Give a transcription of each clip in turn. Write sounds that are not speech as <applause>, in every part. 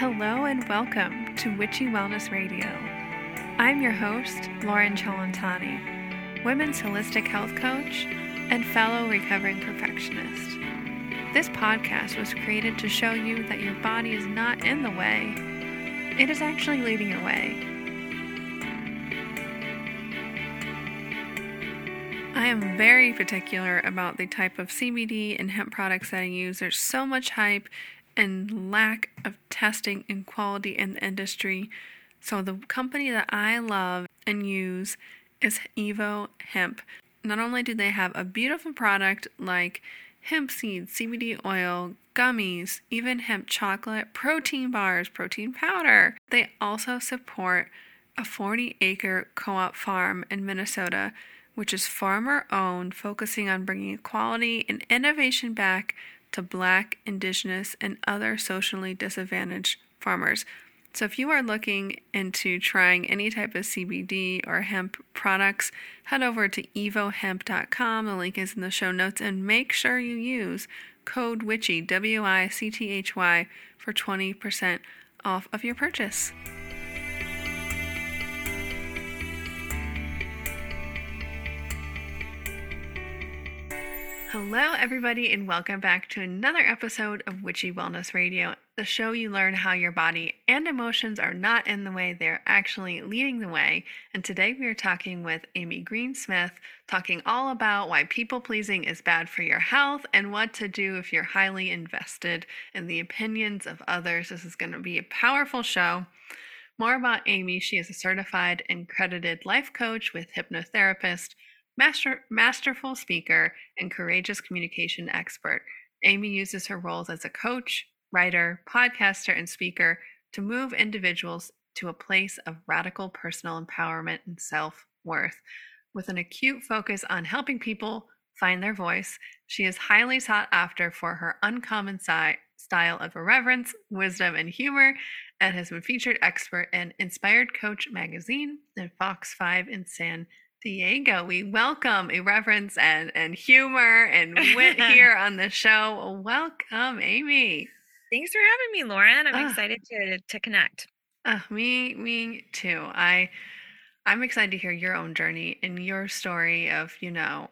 Hello and welcome to Witchy Wellness Radio. I'm your host, Lauren Chalantani, women's holistic health coach and fellow recovering perfectionist. This podcast was created to show you that your body is not in the way, it is actually leading your way. I am very particular about the type of CBD and hemp products that I use. There's so much hype and lack of testing and quality in the industry. So, the company that I love and use is Evo Hemp. Not only do they have a beautiful product like hemp seed, CBD oil, gummies, even hemp chocolate, protein bars, protein powder, they also support a 40 acre co op farm in Minnesota, which is farmer owned, focusing on bringing quality and innovation back to Black, Indigenous, and other socially disadvantaged farmers. So, if you are looking into trying any type of CBD or hemp products, head over to evohemp.com. The link is in the show notes, and make sure you use code WICHY, W I C T H Y, for 20% off of your purchase. Hello, everybody, and welcome back to another episode of Witchy Wellness Radio, the show you learn how your body and emotions are not in the way, they're actually leading the way. And today we are talking with Amy Green Smith, talking all about why people pleasing is bad for your health and what to do if you're highly invested in the opinions of others. This is going to be a powerful show. More about Amy, she is a certified and credited life coach with hypnotherapist master, masterful speaker, and courageous communication expert. Amy uses her roles as a coach, writer, podcaster, and speaker to move individuals to a place of radical personal empowerment and self worth. With an acute focus on helping people find their voice, she is highly sought after for her uncommon si- style of irreverence, wisdom, and humor, and has been featured expert in Inspired Coach magazine and Fox 5 in San Diego, we welcome irreverence and, and humor and wit <laughs> here on the show. Welcome, Amy. Thanks for having me, Lauren. I'm uh, excited to to connect. Uh, me, me too. I I'm excited to hear your own journey and your story of, you know,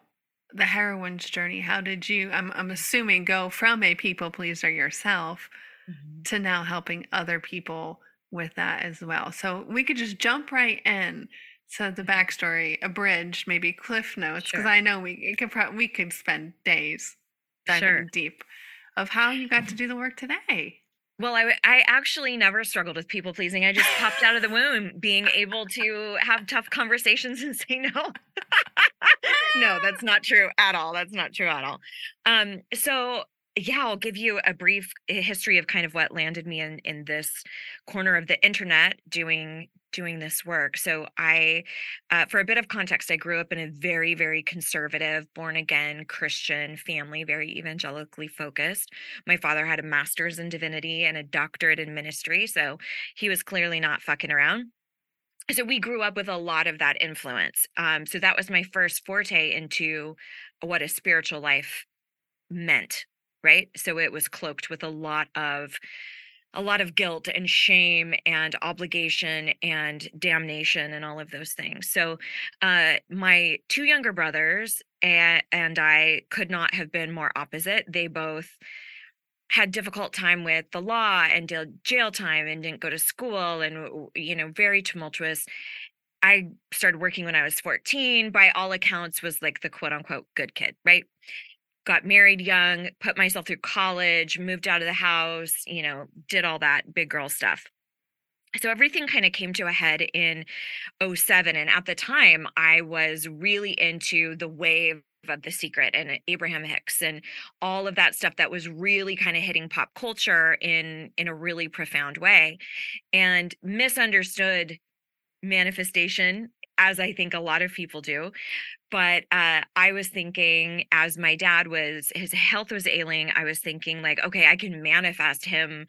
the heroine's journey. How did you I'm I'm assuming go from a people pleaser yourself mm-hmm. to now helping other people with that as well. So we could just jump right in so the backstory, abridged, maybe cliff notes, because sure. I know we could pro- we could spend days diving sure. deep of how you got to do the work today. Well, I, I actually never struggled with people pleasing. I just popped out of the womb being able to have tough conversations and <laughs> say no. <laughs> no, that's not true at all. That's not true at all. Um, so yeah, I'll give you a brief history of kind of what landed me in in this corner of the internet doing doing this work. So I, uh, for a bit of context, I grew up in a very, very conservative, born again Christian family, very evangelically focused. My father had a master's in divinity and a doctorate in ministry, so he was clearly not fucking around so we grew up with a lot of that influence um, so that was my first forte into what a spiritual life meant right? So it was cloaked with a lot of a lot of guilt and shame and obligation and damnation and all of those things. So, uh, my two younger brothers and, and I could not have been more opposite. They both had difficult time with the law and did jail time and didn't go to school and you know very tumultuous i started working when i was 14 by all accounts was like the quote unquote good kid right got married young, put myself through college, moved out of the house, you know, did all that big girl stuff. So everything kind of came to a head in 07 and at the time I was really into the wave of the secret and Abraham Hicks and all of that stuff that was really kind of hitting pop culture in in a really profound way and misunderstood manifestation as I think a lot of people do. But uh, I was thinking, as my dad was, his health was ailing, I was thinking, like, okay, I can manifest him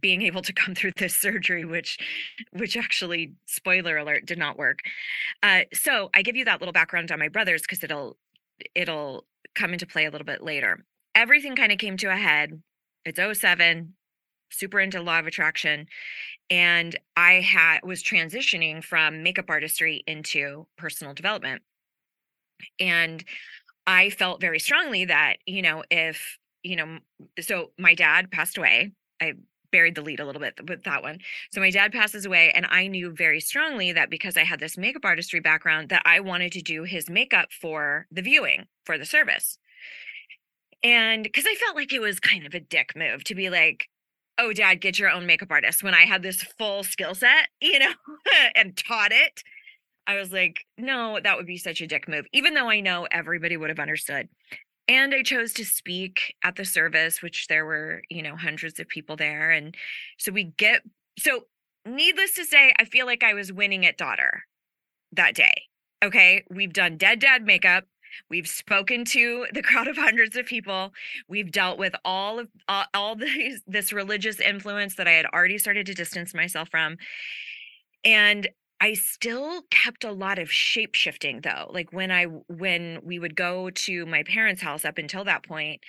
being able to come through this <laughs> surgery which which actually spoiler alert did not work uh, so i give you that little background on my brothers because it'll it'll come into play a little bit later everything kind of came to a head it's 07 super into law of attraction and i had was transitioning from makeup artistry into personal development and i felt very strongly that you know if you know so my dad passed away i buried the lead a little bit with that one. So my dad passes away, and I knew very strongly that because I had this makeup artistry background, that I wanted to do his makeup for the viewing for the service. And because I felt like it was kind of a dick move to be like, oh, dad, get your own makeup artist when I had this full skill set, you know, <laughs> and taught it. I was like, no, that would be such a dick move, even though I know everybody would have understood and I chose to speak at the service, which there were, you know, hundreds of people there. And so we get, so needless to say, I feel like I was winning at daughter that day. Okay. We've done dead dad makeup. We've spoken to the crowd of hundreds of people. We've dealt with all of all, all <laughs> these, this religious influence that I had already started to distance myself from. And I still kept a lot of shape shifting though. Like when I when we would go to my parents' house up until that point,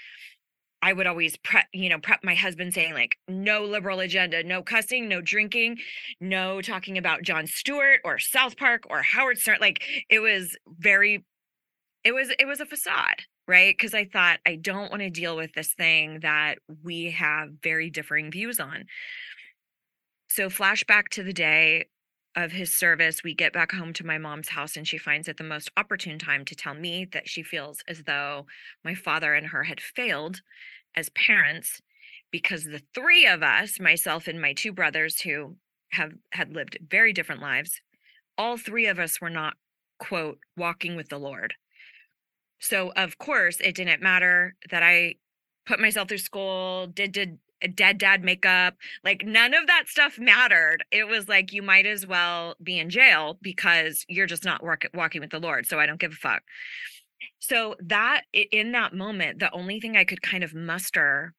I would always prep, you know, prep my husband saying like no liberal agenda, no cussing, no drinking, no talking about Jon Stewart or South Park or Howard Stern. Like it was very it was it was a facade, right? Because I thought I don't want to deal with this thing that we have very differing views on. So flashback to the day of his service, we get back home to my mom's house and she finds it the most opportune time to tell me that she feels as though my father and her had failed as parents because the three of us, myself and my two brothers who have had lived very different lives, all three of us were not quote walking with the Lord. So of course, it didn't matter that I put myself through school, did did uh, dead dad makeup. Like none of that stuff mattered. It was like you might as well be in jail because you're just not work, walking with the Lord. So I don't give a fuck. So that in that moment, the only thing I could kind of muster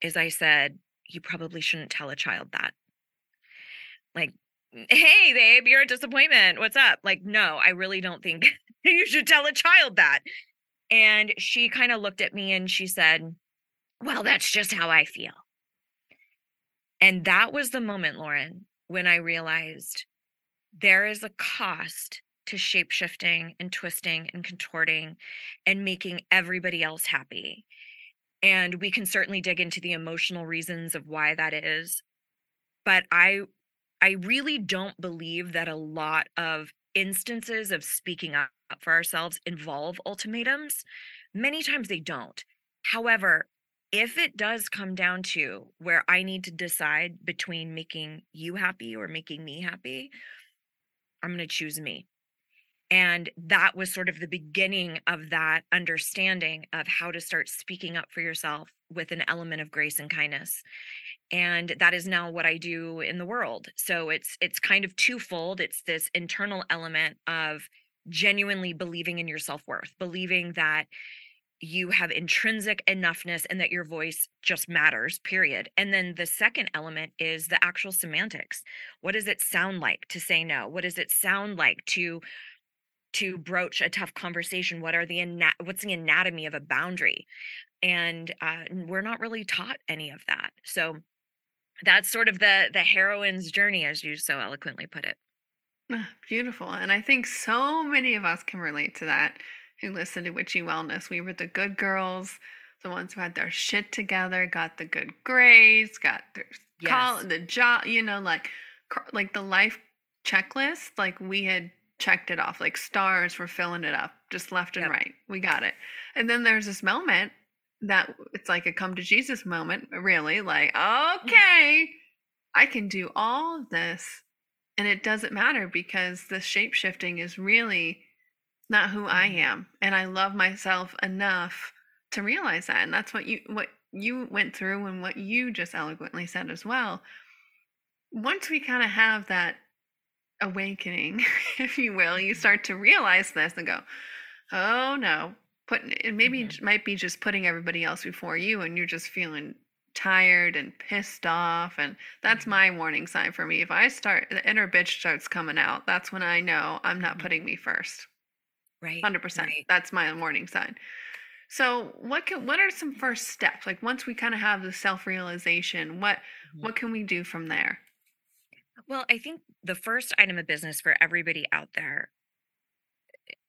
is I said, you probably shouldn't tell a child that. Like, hey, babe, you're a disappointment. What's up? Like, no, I really don't think <laughs> you should tell a child that. And she kind of looked at me and she said, well, that's just how I feel. And that was the moment, Lauren, when I realized there is a cost to shape shifting and twisting and contorting and making everybody else happy. And we can certainly dig into the emotional reasons of why that is. But I I really don't believe that a lot of instances of speaking up for ourselves involve ultimatums. Many times they don't. However, if it does come down to where I need to decide between making you happy or making me happy, I'm going to choose me. And that was sort of the beginning of that understanding of how to start speaking up for yourself with an element of grace and kindness. And that is now what I do in the world. So it's it's kind of twofold. It's this internal element of genuinely believing in your self-worth, believing that you have intrinsic enoughness and that your voice just matters, period. And then the second element is the actual semantics. What does it sound like to say no? What does it sound like to to broach a tough conversation? What are the what's the anatomy of a boundary? And uh, we're not really taught any of that. So that's sort of the the heroine's journey, as you so eloquently put it. Ah, beautiful. And I think so many of us can relate to that who listened to Witchy Wellness. We were the good girls, the ones who had their shit together, got the good grades, got their yes. call, the job, you know, like like the life checklist. Like we had checked it off, like stars were filling it up, just left and yep. right. We got it. And then there's this moment that it's like a come to Jesus moment, really. Like, mm-hmm. okay, I can do all of this. And it doesn't matter because the shape shifting is really not who I mm-hmm. am. And I love myself enough to realize that. And that's what you what you went through and what you just eloquently said as well. Once we kind of have that awakening, <laughs> if you will, you start to realize this and go, oh no, put it maybe mm-hmm. might be just putting everybody else before you and you're just feeling tired and pissed off and that's mm-hmm. my warning sign for me if i start the inner bitch starts coming out that's when i know i'm not mm-hmm. putting me first Right. 100%. Right. That's my warning sign. So what can what are some first steps? Like once we kind of have the self-realization, what Mhm. what can we do from there? Well, I think the first item of business for everybody out there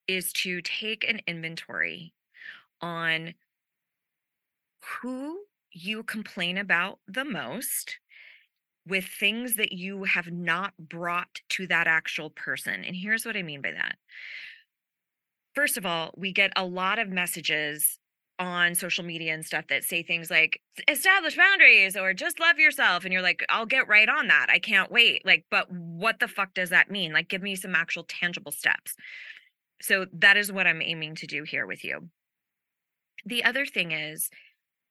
is to take an inventory on who you complain about the most with things that you have not brought to that actual person. And here's what I mean by that. First of all, we get a lot of messages on social media and stuff that say things like establish boundaries or just love yourself and you're like I'll get right on that. I can't wait. Like but what the fuck does that mean? Like give me some actual tangible steps. So that is what I'm aiming to do here with you. The other thing is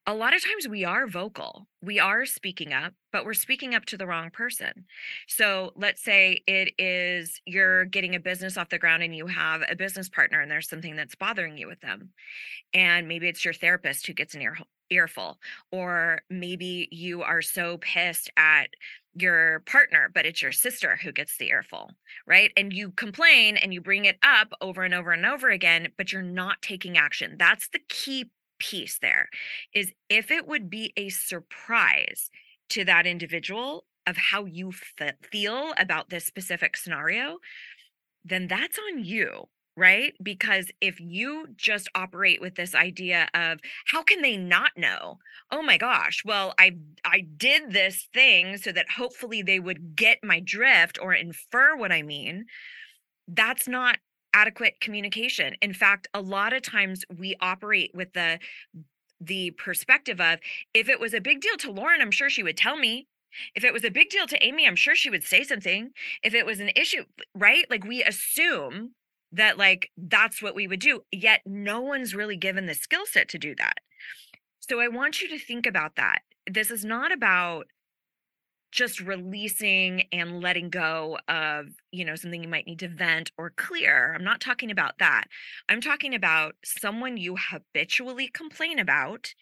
a lot of times we are vocal, we are speaking up, but we're speaking up to the wrong person. So let's say it is you're getting a business off the ground and you have a business partner and there's something that's bothering you with them. And maybe it's your therapist who gets an ear, earful, or maybe you are so pissed at your partner, but it's your sister who gets the earful, right? And you complain and you bring it up over and over and over again, but you're not taking action. That's the key piece there is if it would be a surprise to that individual of how you f- feel about this specific scenario, then that's on you, right? Because if you just operate with this idea of how can they not know? Oh my gosh, well I I did this thing so that hopefully they would get my drift or infer what I mean. That's not adequate communication. In fact, a lot of times we operate with the the perspective of if it was a big deal to Lauren, I'm sure she would tell me. If it was a big deal to Amy, I'm sure she would say something. If it was an issue, right? Like we assume that like that's what we would do, yet no one's really given the skill set to do that. So I want you to think about that. This is not about just releasing and letting go of you know something you might need to vent or clear i'm not talking about that i'm talking about someone you habitually complain about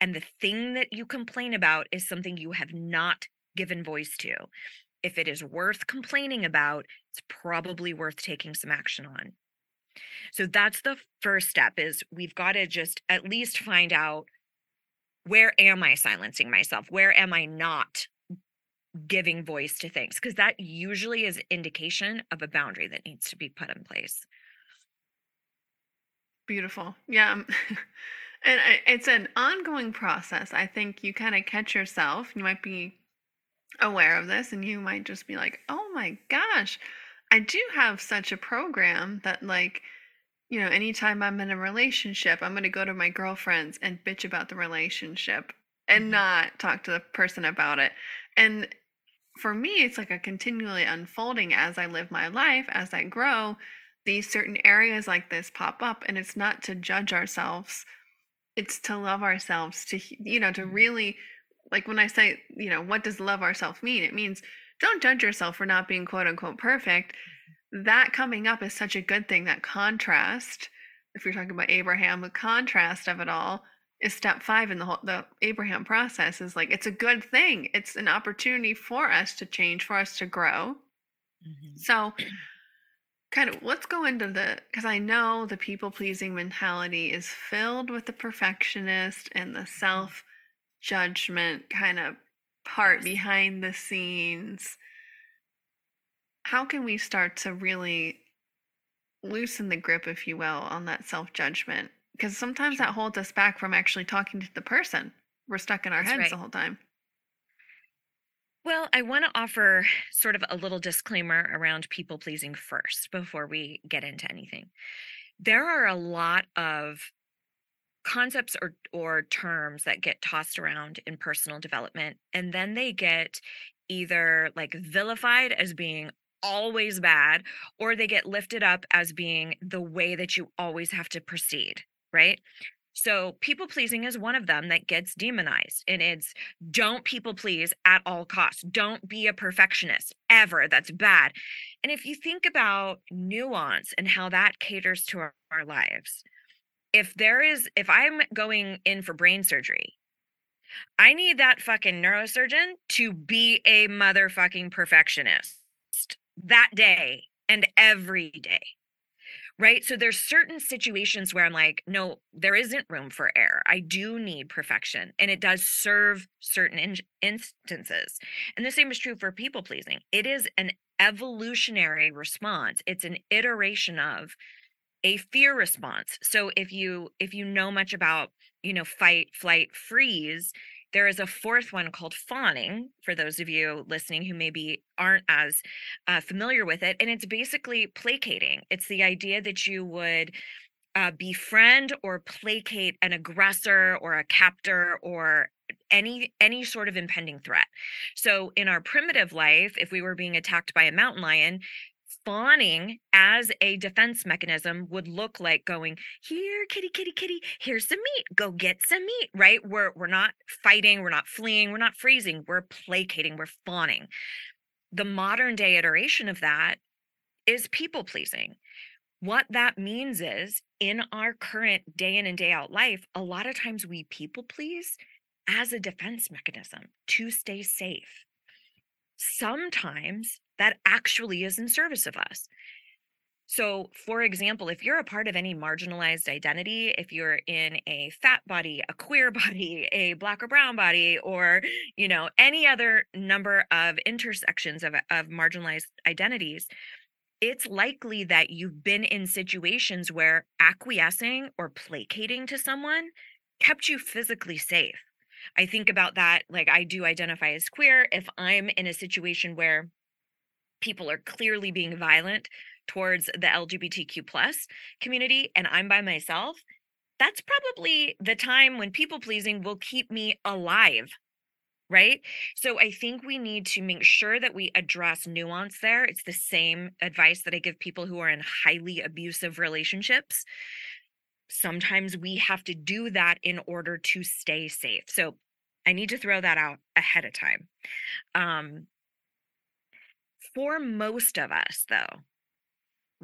and the thing that you complain about is something you have not given voice to if it is worth complaining about it's probably worth taking some action on so that's the first step is we've got to just at least find out where am i silencing myself where am i not giving voice to things because that usually is indication of a boundary that needs to be put in place Beautiful. Yeah. um, <laughs> and it's an ongoing process. I think you kind of catch yourself. You might be aware of this and you might just be like, oh my gosh, I do have such a program that, like, you know, anytime I'm in a relationship, I'm going to go to my girlfriends and bitch about the relationship and Mhm. not talk to the person about it. And for me, it's like a continually unfolding as I live my life, as I grow. These certain areas like this pop up, and it's not to judge ourselves, it's to love ourselves, to, you know, to Mhm. really, like when I say, you know, what does love ourselves mean? It means don't judge yourself for not being quote unquote perfect. Mm-hmm. That coming up is such a good thing. That contrast, if you're talking about Abraham, the contrast of it all is step five in the whole the Abraham process is like it's a good thing. It's an opportunity for us to change, for us to grow. Mm-hmm. So kind of let's go into the because I know the people pleasing mentality is filled with the perfectionist and the mm-hmm. self judgment kind of part behind the scenes. How can we start to really loosen the grip, if you will, on that self judgment? Because sometimes that holds us back from actually talking to the person. We're stuck in our That's heads right. the whole time. Well, I want to offer sort of a little disclaimer around people pleasing first before we get into anything. There are a lot of concepts or or terms that get tossed around in personal development and then they get either like vilified as being always bad or they get lifted up as being the way that you always have to proceed, right? So people pleasing is one of them that gets demonized and it's don't people please at all costs. Don't be a perfectionist ever. That's bad. And if you think about nuance and how that caters to our, our lives, if there is, if I'm going in for brain surgery, I need that fucking neurosurgeon to be a motherfucking perfectionist that day and every day right? So there's certain situations where I'm like, no, there isn't room for error. I do need perfection, and it does serve certain in- instances. And the same is true for people pleasing. It is an evolutionary response. It's an iteration of a fear response. So if you if you know much about, you know, fight, flight, freeze, there is a fourth one called fawning for those of you listening who maybe aren't as uh, familiar with it. And it's basically placating. It's the idea that you would uh, befriend or placate an aggressor or a captor or any any sort of impending threat. So in our primitive life, if we were being attacked by a mountain lion, fawning as a defense mechanism would look like going here kitty kitty kitty here's some meat go get some meat right? We're we're not fighting we're not fleeing we're not freezing we're placating we're fawning the modern day iteration of that is people pleasing. What that means is in our current day in and day out life a lot of times we people please as a defense mechanism to stay safe. Sometimes that actually is in service of us. So, for example, if you're a part of any marginalized identity, if you're in a fat body, a queer <laughs> body, a black or brown body, or you know any other number of intersections of, of marginalized identities, it's likely that you've been in situations where acquiescing or placating to someone kept you physically safe. I think about that, like I do identify as queer. If I'm in a situation where people are clearly being violent towards the lgbtq plus community and i'm by myself that's probably the time when people pleasing will keep me alive right? So i think we need to make sure that we address nuance there. It's the same advice that i give people who are in highly abusive relationships. Sometimes we have to do that in order to stay safe. So i need to throw that out ahead of time. Um for most of us, though,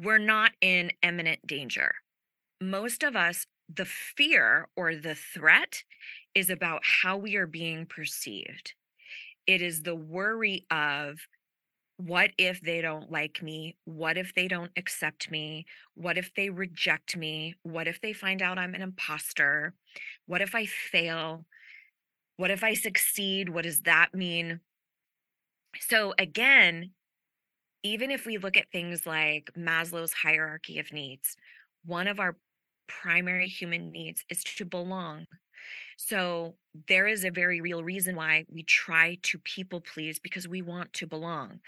we're not in imminent danger. Most of us, the fear or the threat is about how we are being perceived. It is the worry of what if they don't like me? What if they don't accept me? What if they reject me? What if they find out I'm an imposter? What if I fail? What if I succeed? What does that mean? So, again, even if we look at things like Maslow's hierarchy of needs, one of our primary human needs is to belong. So there is a very real reason why we try to people please because we want to belong.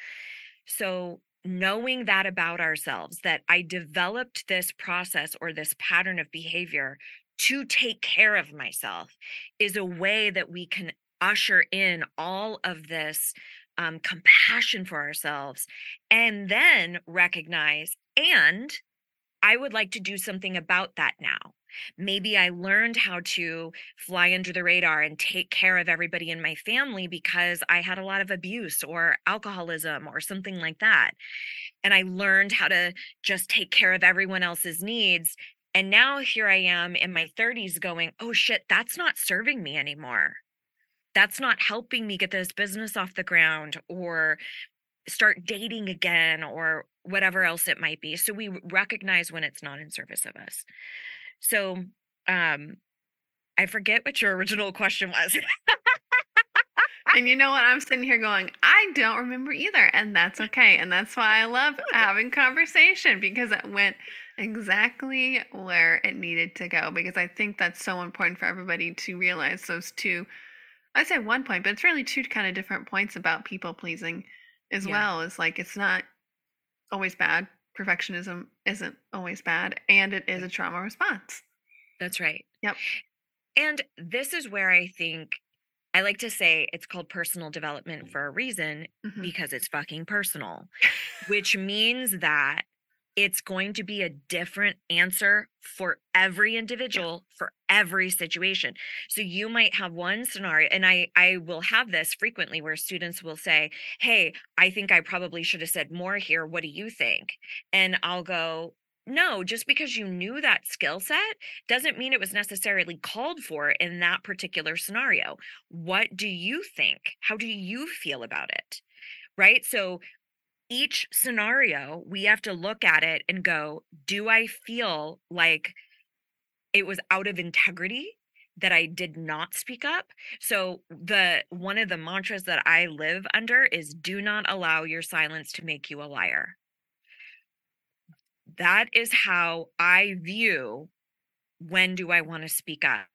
So knowing that about ourselves, that I developed this process or this pattern of behavior to take care of myself, is a way that we can usher in all of this um, compassion for ourselves, and then recognize, and I would like to do something about that now. Maybe I learned how to fly under the radar and take care of everybody in my family because I had a lot of abuse or alcoholism or something like that. And I learned how to just take care of everyone else's needs. And now here I am in my 30s going, oh shit, that's not serving me anymore that's not helping me get this business off the ground or start dating again or whatever else it might be. So we recognize when it's not in service of us. So um i forget what your original question was. <laughs> And you know what? I'm sitting here going i don't remember either and that's okay and that's why i love having conversation because it went exactly where it needed to go because i think that's so important for everybody to realize those two I'd say one point, but it's really two kind of different points about people pleasing as yeah. well. Is like it's not always bad. Perfectionism isn't always bad, and it is a trauma response. That's right. Yep. And this is where I think I like to say it's called personal development for a reason mm-hmm. because it's fucking personal, <laughs> which means that it's going to be a different answer for every individual for every situation so you might have one scenario and i i will have this frequently where students will say hey i think i probably should have said more here what do you think and i'll go no, just because you knew that skill set doesn't mean it was necessarily called for in that particular scenario. What do you think? How do you feel about it? Right? So each scenario, we have to look at it and go, do I feel like it was out of integrity that I did not speak up? So the one of the mantras that I live under is do not allow your silence to make you a liar. That is how I view when do I want to speak up?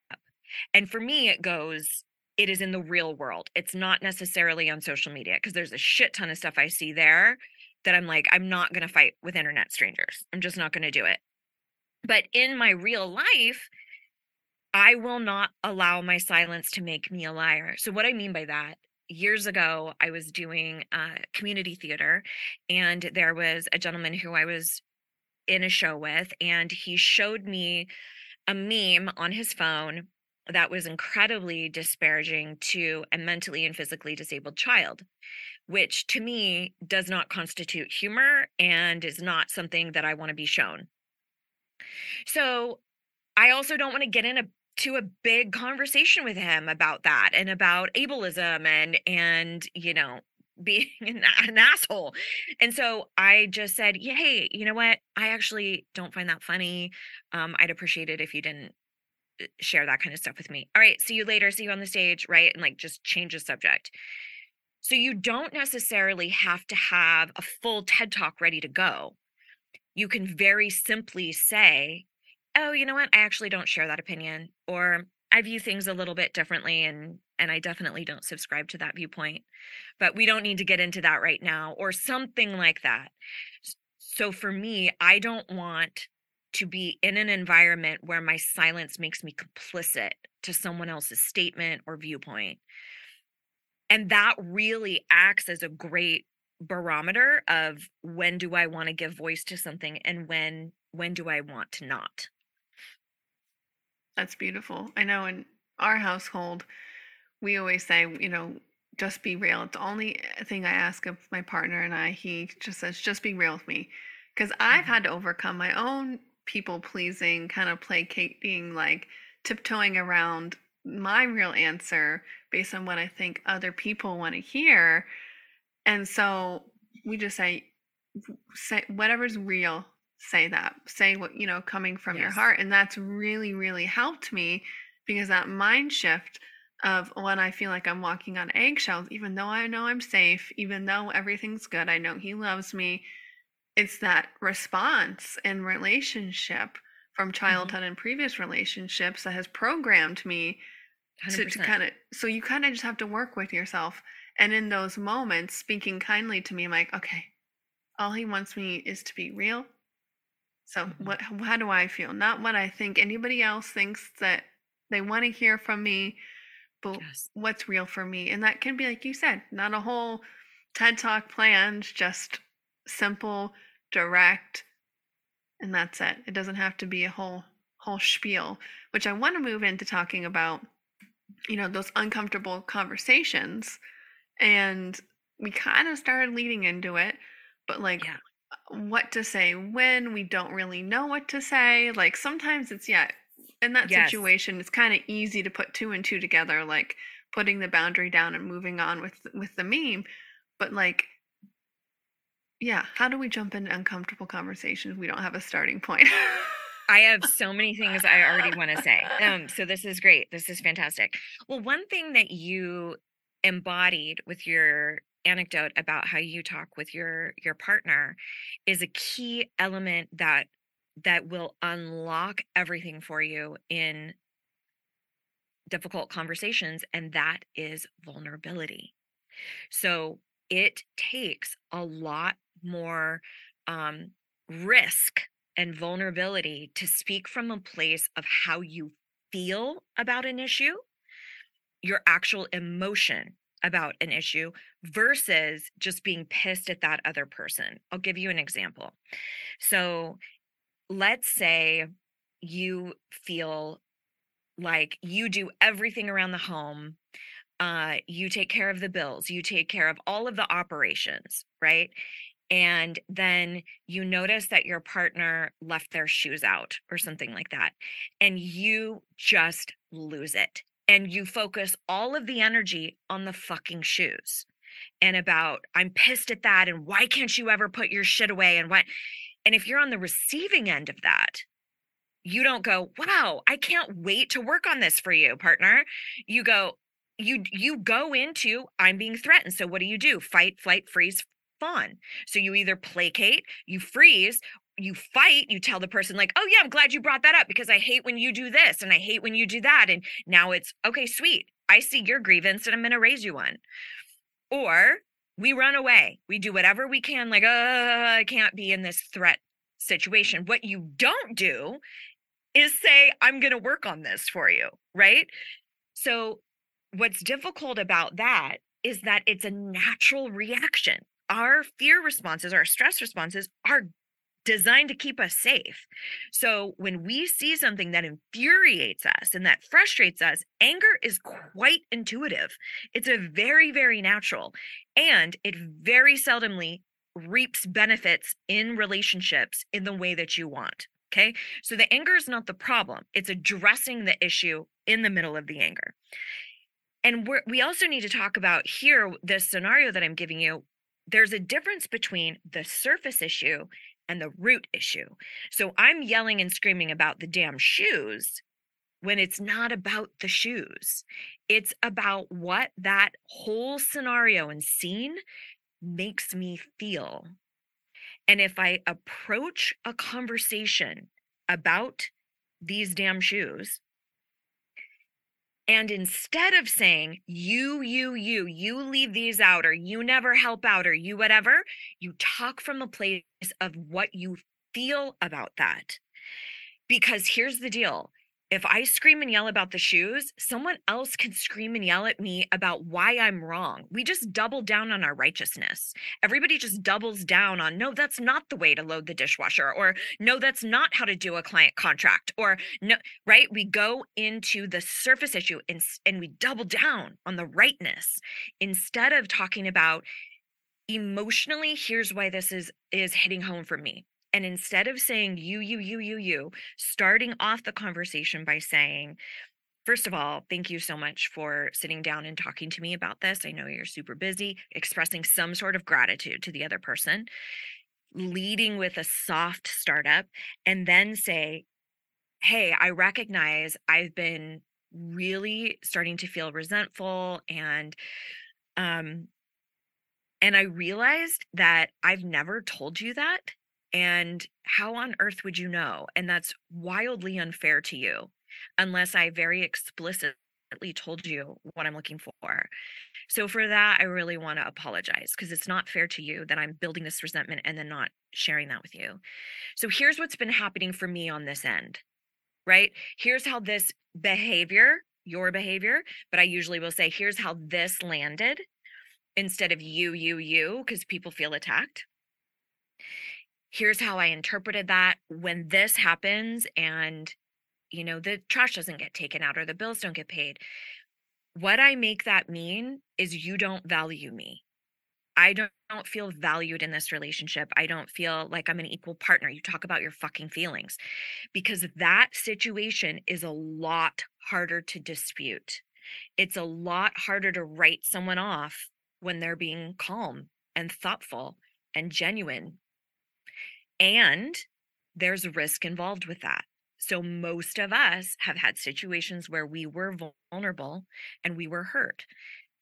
And for me, it goes, it is in the real world. It's not necessarily on social media because there's a shit ton of stuff I see there that I'm like, I'm not going to fight with internet strangers. I'm just not going to do it. But in my real life, I will not allow my silence to make me a liar. So, what I mean by that, years ago, I was doing uh, community theater, and there was a gentleman who I was in a show with, and he showed me a meme on his phone that was incredibly disparaging to a mentally and physically disabled child, which to me does not constitute humor and is not something that I want to be shown. So I also don't want to get in a to a big conversation with him about that and about ableism and and you know <laughs> being an, an, asshole. And so I just said, hey, you know what? I actually don't find that funny. Um, I'd appreciate it if you didn't Eh, share that kind of stuff with me. All right, see you later. See you on the stage, right? And like just change the subject. So you don't necessarily have to have a full TED talk ready to go. You can very simply say, oh, you know what? I actually don't share that opinion. Or I view things a little bit differently and and I definitely don't subscribe to that viewpoint. But we don't need to get into that right now or something like that. So for me, I don't want to be in an environment where my silence makes me complicit to someone else's statement or viewpoint. And that really acts as a great barometer of when do I want to give voice to something and when when do I want to not. That's beautiful. I know in our household, we always say, you know, just be real. It's the only thing I ask of my partner and I. He just says, just be real with me. Because I've mm-hmm. had to overcome my own people pleasing, kind of placating, like tiptoeing around my real answer based on what I think other people want to hear. And so we just say, say whatever's real, say that say what you know coming from yes. your heart and that's really really helped me because that mind shift of when i feel like i'm walking on eggshells even though i know i'm safe even though everything's good i know he loves me it's that response in relationship from mm-hmm. childhood mm-hmm. and previous relationships that has programmed me to, to kind of so you kind of just have to work with yourself and in those moments speaking kindly to me i'm like okay all he wants me is to be real so mm-hmm. what how do I feel? Not what I think anybody else thinks that they want to hear from me, but yes. what's real for me. And that can be like you said, not a whole TED Talk planned, just simple, direct, and that's it. It doesn't have to be a whole whole spiel, which I want to move into talking about, you know, those uncomfortable conversations. And we kind of started leading into it, but like yeah what to say when we don't really know what to say like sometimes it's yeah in that yes. situation it's kind of easy to put two and two together like putting the boundary down and moving on with with the meme but like yeah how do we jump into uncomfortable conversations we don't have a starting point <laughs> I have so many things I already want to say. Um, so this is great. This is fantastic. Well, one thing that you embodied with your anecdote about how you talk with your your partner is a key element that that will unlock everything for you in difficult conversations and that is vulnerability so it takes a lot more um, risk and vulnerability to speak from a place of how you feel about an issue your actual emotion about an issue versus just being pissed at that other person. I'll give you an example. So let's say you feel like you do everything around the home. Uh, you take care of the bills, you take care of all of the operations, right? And then you notice that your partner left their shoes out or something like that. And you just lose it and you focus all of the energy on the fucking shoes. and about I'm pissed at that and why can't you ever put your shit away and what and if you're on the receiving end of that you don't go wow I can't wait to work on this for you partner you go you you go into I'm being threatened so what do you do fight flight freeze fawn so you either placate you freeze you fight you tell the person like oh yeah i'm glad you brought that up because i hate when you do this and i hate when you do that and now it's okay sweet i see your grievance and i'm going to raise you one or we run away. We do whatever we can, like, uh, I can't be in this threat situation. What you don't do is say, I'm going to work on this for you, right? So, what's difficult about that is that it's a natural reaction. Our fear responses, our stress responses are designed to keep us safe. So when we see something that infuriates us and that frustrates us, anger is quite intuitive. It's a very, very natural, and it very seldomly reaps benefits in relationships in the way that you want. Okay. So the anger is not the problem, it's addressing the issue in the middle of the anger. And we also need to talk about here, this scenario that I'm giving you. There's a difference between the surface issue and the root issue. So I'm yelling and screaming about the damn shoes when it's not about the shoes. It's about what that whole scenario and scene makes me feel. And if I approach a conversation about these damn shoes and instead of saying, you, you, you, you leave these out, or you never help out, or you whatever, you talk from a place of what you feel about that. Because here's the deal if I scream and yell about the shoes, someone else can scream and yell at me about why I'm wrong. We just double down on our righteousness. Everybody just doubles down on, no, that's not the way to load the dishwasher, or no, that's not how to do a client contract, or no, right? We go into the surface issue and, and we double down on the rightness instead of talking about emotionally, here's why this is is hitting home for me and instead of saying you, you, you, you, you, starting off the conversation by saying, First of all, thank you so much for sitting down and talking to me about this. I know you're super busy, expressing some sort of gratitude to the other person, leading with a soft startup, and then say, Hey, I recognize I've been really starting to feel resentful and um and I realized that I've never told you that and how on earth would you know? And that's wildly unfair to you unless I very explicitly told you what I'm looking for. So for that, I really want to apologize because it's not fair to you that I'm building this resentment and then not sharing that with you. So here's what's been happening for me on this end, right? Here's how this behavior, your behavior, but I usually will say, here's how this landed instead of you, you, you, because people feel attacked here's how I interpreted that when this happens and you know the trash doesn't get taken out or the bills don't get paid what I make that mean is you don't value me I don't, feel valued in this relationship. I don't feel like I'm an equal partner. You talk about your fucking feelings because that situation is a lot harder to dispute. It's a lot harder to write someone off when they're being calm and thoughtful and genuine and there's risk involved with that. So, most of us have had situations where we were vulnerable and we were hurt.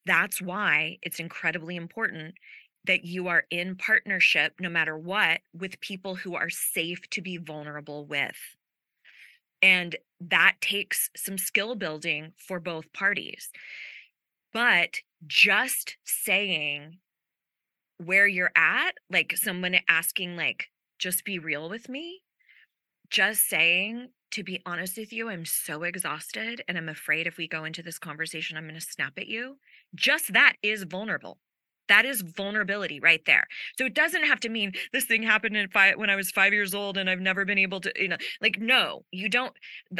That's why it's incredibly important that you are in partnership, no matter what, with people who are safe to be vulnerable with. And that takes some skill building for both parties. But just saying where you're at, like someone asking, like, just be real with me. Just saying, to be honest with you, I'm so exhausted and I'm afraid if we go into this conversation, I'm going to snap at you. Just that is vulnerable. That is vulnerability right there. So it doesn't have to mean this thing happened in five, when I was five years old and I've never been able to, you know, like, no, you don't.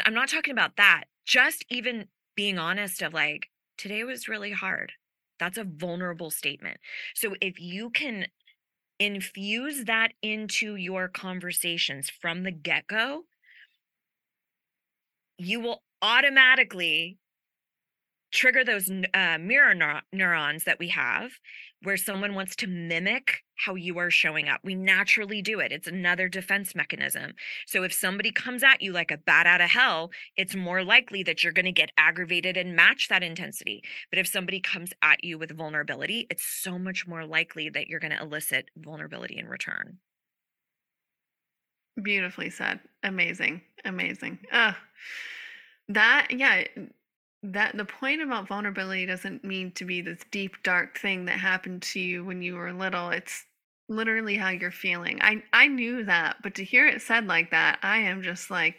I'm not talking about that. Just even being honest of like, today was really hard. That's a vulnerable statement. So if you can infuse that into your conversations from the get go, you will automatically trigger those uh, mirror neur- neurons that we have where someone wants to mimic how you are showing up. We naturally do it. It's another defense mechanism. So if somebody comes at you like a bat out of hell, it's more likely that you're going to get aggravated and match that intensity. But if somebody comes at you with vulnerability, it's so much more likely that you're going to elicit vulnerability in return. Beautifully said. Amazing. Amazing. Ugh. That, yeah, that the point about vulnerability doesn't mean to be this deep dark thing that happened to you when you were little. It's literally how you're feeling. I i knew that but to hear it said like that i am just like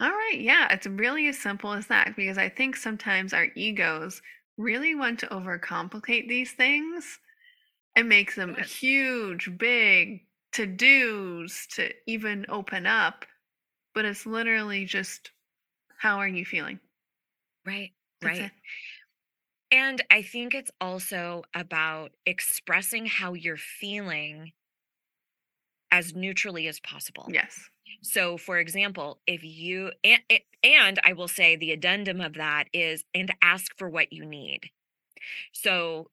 all right yeah it's really as simple as that because i think sometimes our egos really want to overcomplicate these things and make them huge big to do's to even open up but it's literally just how are you feeling Right. That's right. it. And I think it's also about expressing how you're feeling as neutrally as possible. yes So, for example, if you, and, and I will say the addendum of that is, and ask for what you need. So,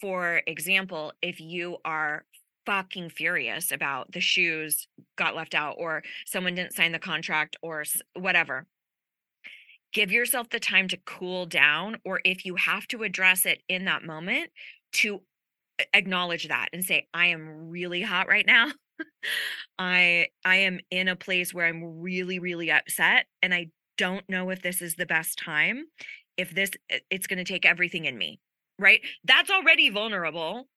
for example, if you are fucking furious about the shoes got left out or someone didn't sign the contract or whatever, give yourself the time to cool down. Or if you have to address it in that moment, to acknowledge that and say, I am really hot right now. <laughs> I I am in a place where I'm really really upset and I don't know if this is the best time. If this it's going to take everything in me. Right? That's already vulnerable,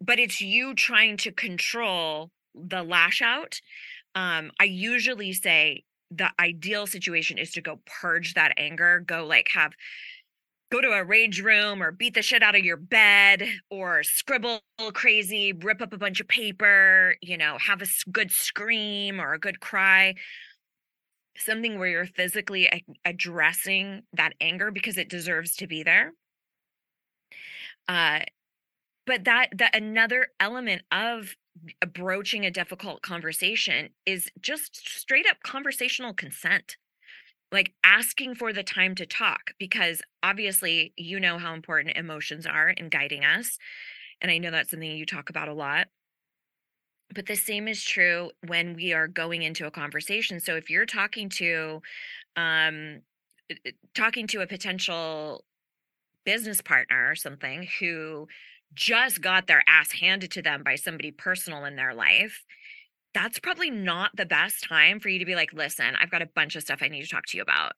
but it's you trying to control the lash out. Um I usually say the ideal situation is to go purge that anger, go like have go to a rage room or beat the shit out of your bed or scribble crazy, rip up a bunch of paper, you know, have a good scream or a good cry. Something where you're physically addressing that anger because it deserves to be there. Uh, but that that another element of broaching a difficult conversation is just straight up conversational consent. Like asking for the time to talk because obviously you know how important emotions are in guiding us and i know that's something you talk about a lot. But the same is true when we are going into a conversation. So if you're talking to um talking to a potential business partner or something who just got their ass handed to them by somebody personal in their life that's probably not the best time for you to be like, listen, I've got a bunch of stuff I need to talk to you about.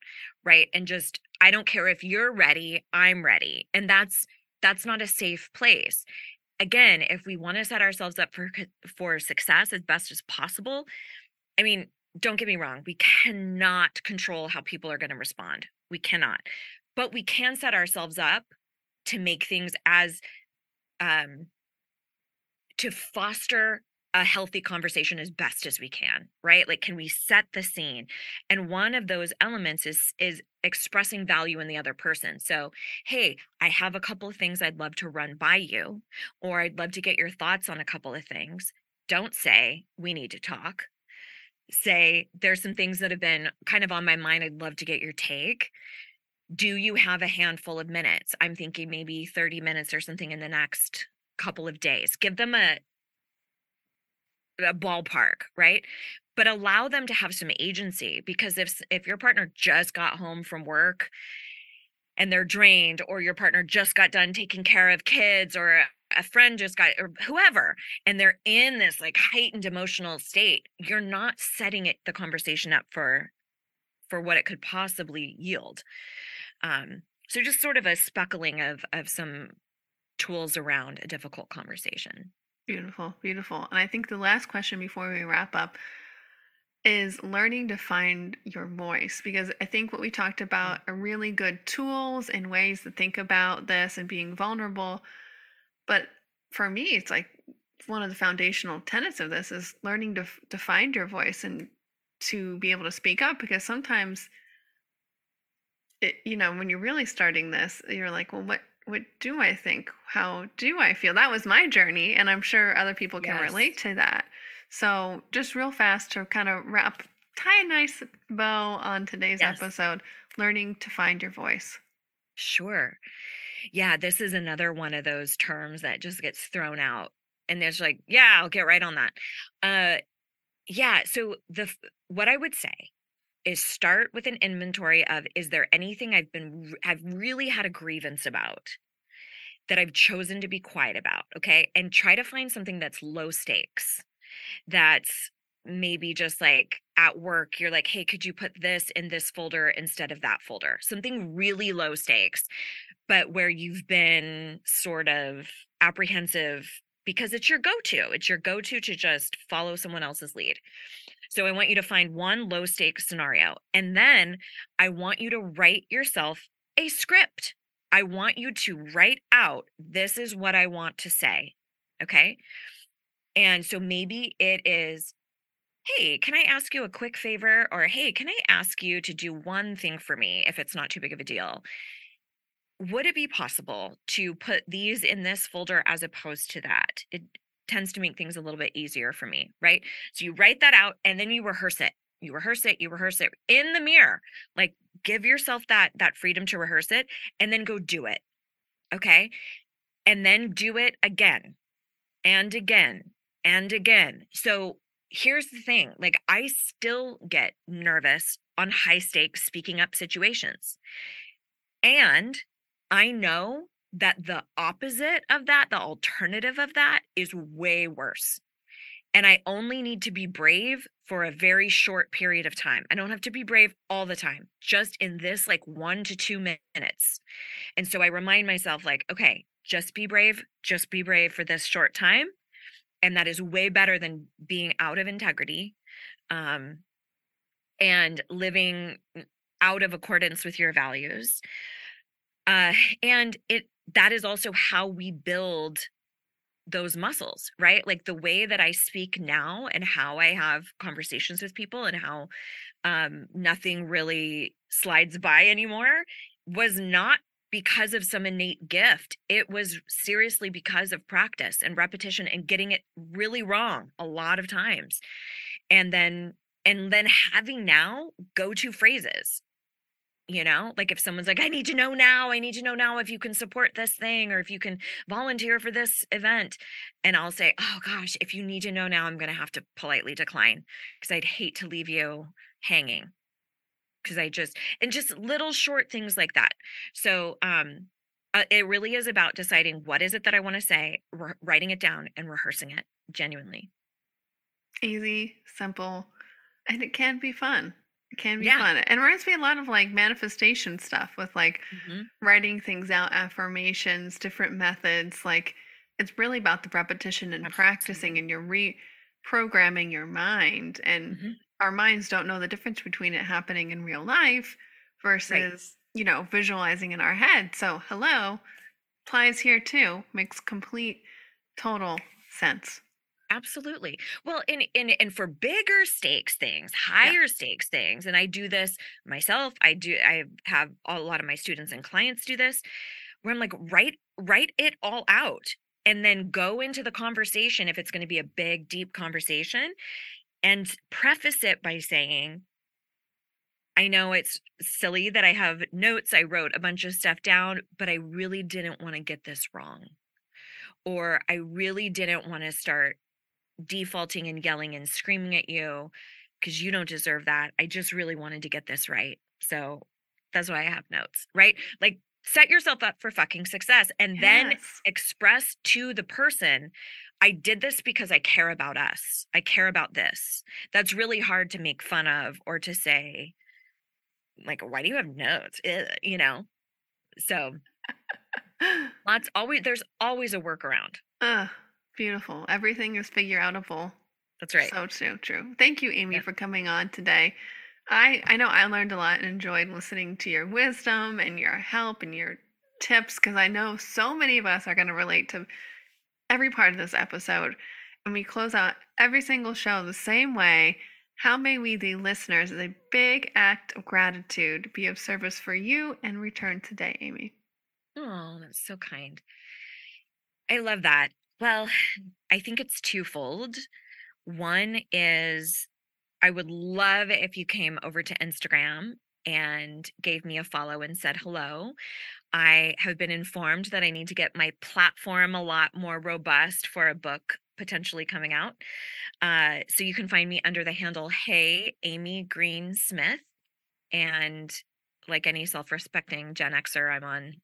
Right. And just, I don't care if you're ready, I'm ready. And that's, that's not a safe place. Again, if we want to set ourselves up for, for success as best as possible, I mean, don't get me wrong, we cannot control how people are going to respond. We cannot. But we can set ourselves up to make things as, um, to foster a healthy conversation as best as we can right? Like can we set the scene? And one of those elements is is expressing value in the other person. So hey i have a couple of things i'd love to run by you or i'd love to get your thoughts on a couple of things. Don't say we need to talk say there's some things that have been kind of on my mind i'd love to get your take do you have a handful of minutes i'm thinking maybe 30 minutes or something in the next couple of days give them a a ballpark, right? But allow them to have some agency because if if your partner just got home from work and they're drained or your partner just got done taking care of kids or a- friend just got or whoever and they're in this like heightened emotional state, you're not setting it the conversation up for for what it could possibly yield. Um so just sort of a speckling of of some tools around a difficult conversation. Beautiful, beautiful. And I think the last question before we wrap up is learning to find your voice because I think what we talked about are really good tools and ways to think about this and being vulnerable. But for me, it's like one of the foundational tenets of this is learning to to find your voice and to be able to speak up because sometimes it you know when you're really starting this you're like well what what do i think how do i feel that was my journey and i'm sure other people can Yes. relate to that so just real fast to kind of wrap tie a nice bow on today's Yes. episode learning to find your voice Sure. Yeah, this is another one of those terms that just gets thrown out. And there's like, yeah, I'll get right on that. Uh yeah, so the what I would say is start with an inventory of is there anything I've been I've really had a grievance about that I've chosen to be quiet about, okay? And try to find something that's low stakes. That's maybe just like at work you're like, "Hey, could you put this in this folder instead of that folder?" Something really low stakes, but where you've been sort of apprehensive because it's your go-to. It's your go-to to just follow someone else's lead. So I want you to find one low stakes scenario. And then I want you to write yourself a script. I want you to write out this is what I want to say. Okay. And so maybe it is, hey, can I ask you a quick favor? Or hey, can I ask you to do one thing for me if it's not too big of a deal? Would it be possible to put these in this folder as opposed to that? It tends to make things a little bit easier for me, right? So you write that out and then you rehearse it. You rehearse it, you rehearse it in the mirror. Like give yourself that that freedom to rehearse it and then go do it. Okay? And then do it again and again and again. So here's the thing, like I still get nervous on high stakes speaking up situations. And I know that the opposite of that, the alternative of that, is way worse. And I only need to be brave for a very short period of time. I don't have to be brave all the time, just in this like one to two minutes. And so I remind myself, like, okay, just be brave, just be brave for this short time. And that is way better than being out of integrity um, and living out of accordance with your values. Uh, and it that is also how we build those muscles, right? Like the way that I speak now and how I have conversations with people and how um, nothing really slides by anymore was not because of some innate gift. It was seriously because of practice and repetition and getting it really wrong a lot of times. And then and then having now go to phrases you know like if someone's like i need to know now i need to know now if you can support this thing or if you can volunteer for this event and i'll say oh gosh if you need to know now i'm going to have to politely decline because i'd hate to leave you hanging. Because i just and just little short things like that. So um uh, it really is about deciding what is it that i want to say re- writing it down and rehearsing it genuinely. Easy simple and it can be fun can be Yeah. fun. It reminds me a lot of like manifestation stuff with like Mhm. writing things out, affirmations, different methods. Like it's really about the repetition and practicing, and you're reprogramming your mind. And Mhm. our minds don't know the difference between it happening in real life versus, you know, visualizing in our head. So, hello applies here too. Makes complete, total sense. Absolutely. Well, and and and for bigger stakes things, higher stakes things, and I do this myself. I do. I have a lot of my students and clients do this, where I'm like, write write it all out, and then go into the conversation if it's going to be a big, deep conversation, and preface it by saying, I know it's silly that I have notes. I wrote a bunch of stuff down, but I really didn't want to get this wrong. Or I really didn't want to start defaulting and yelling and screaming at you because you don't deserve that. I just really wanted to get this right. So that's why I have notes, right? Like set yourself up for fucking success and then express to the person, I did this because I care about us. I care about this. That's really hard to make fun of or to say, like, why do you have notes? Ugh, you know? So <laughs> lots always there's always a workaround. Ugh, beautiful. Everything is figure outable. That's right. So so true. Thank you, Amy, Yeah. for coming on today. I I know I learned a lot and enjoyed listening to your wisdom and your help and your tips because I know so many of us are going to relate to every part of this episode. And we close out every single show the same way. How may we, the listeners, as a big act of gratitude, be of service for you and return today, Amy? Oh, that's so kind. I love that. Well, I think it's twofold. One is I would love if you came over to Instagram and gave me a follow and said hello. I have been informed that I need to get my platform a lot more robust for a book potentially coming out. Uh, so you can find me under the handle Hey Amy Green Smith. And like any self respecting Gen Xer, I'm on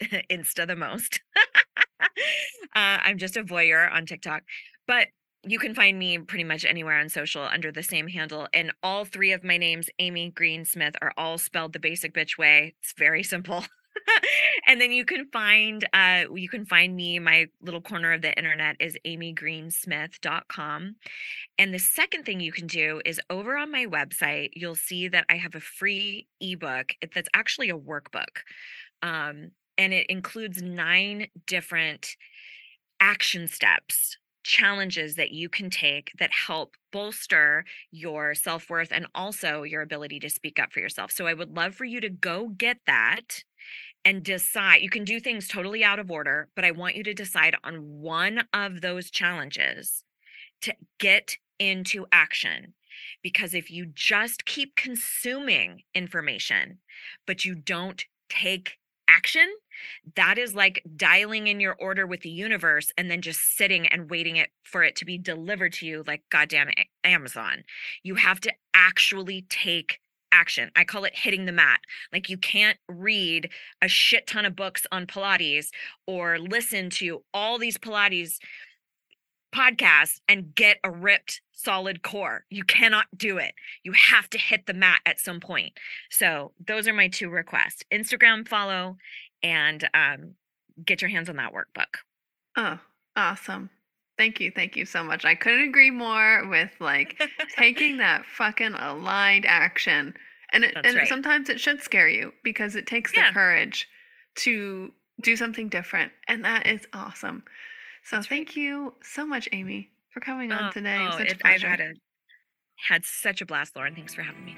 <laughs> Insta the most. <laughs> <laughs> uh, I'm just a voyeur on TikTok. But you can find me pretty much anywhere on social under the same handle. And all three of my names, Amy Green Smith, are all spelled the basic bitch way. It's very simple. <laughs> and then you can find uh you can find me my little corner of the internet is amygreensmith.com and the second thing you can do is over on my website you'll see that i have a free ebook that's actually a workbook um and it includes nine different action steps challenges that you can take that help bolster your self worth and also your ability to speak up for yourself. So I would love for you to go get that and decide. You can do things totally out of order, but I want you to decide on one of those challenges to get into action. Because if you just keep consuming information, but you don't take action, that is like dialing in your order with the universe and then just sitting and waiting it for it to be delivered to you like goddamn Amazon. You have to actually take action. I call it hitting the mat. Like you can't read a shit ton of books on Pilates or listen to all these Pilates podcasts and get a ripped solid core. You cannot do it. You have to hit the mat at some point. So those are my two requests. Instagram follow and um, get your hands on that workbook. Oh, awesome. Thank you. Thank you so much. I couldn't agree more with like taking <laughs> that fucking aligned action. And it, and right. sometimes it should scare you because it takes yeah. the courage to do something different. And that is awesome. So thank you so much, Amy, for coming on oh, today. Oh, such a pleasure. I've had, a, had such a blast, Lauren. Thanks for having me.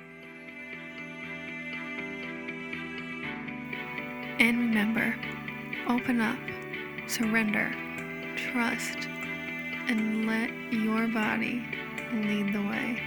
And remember, open up, surrender, trust, and let your body lead the way.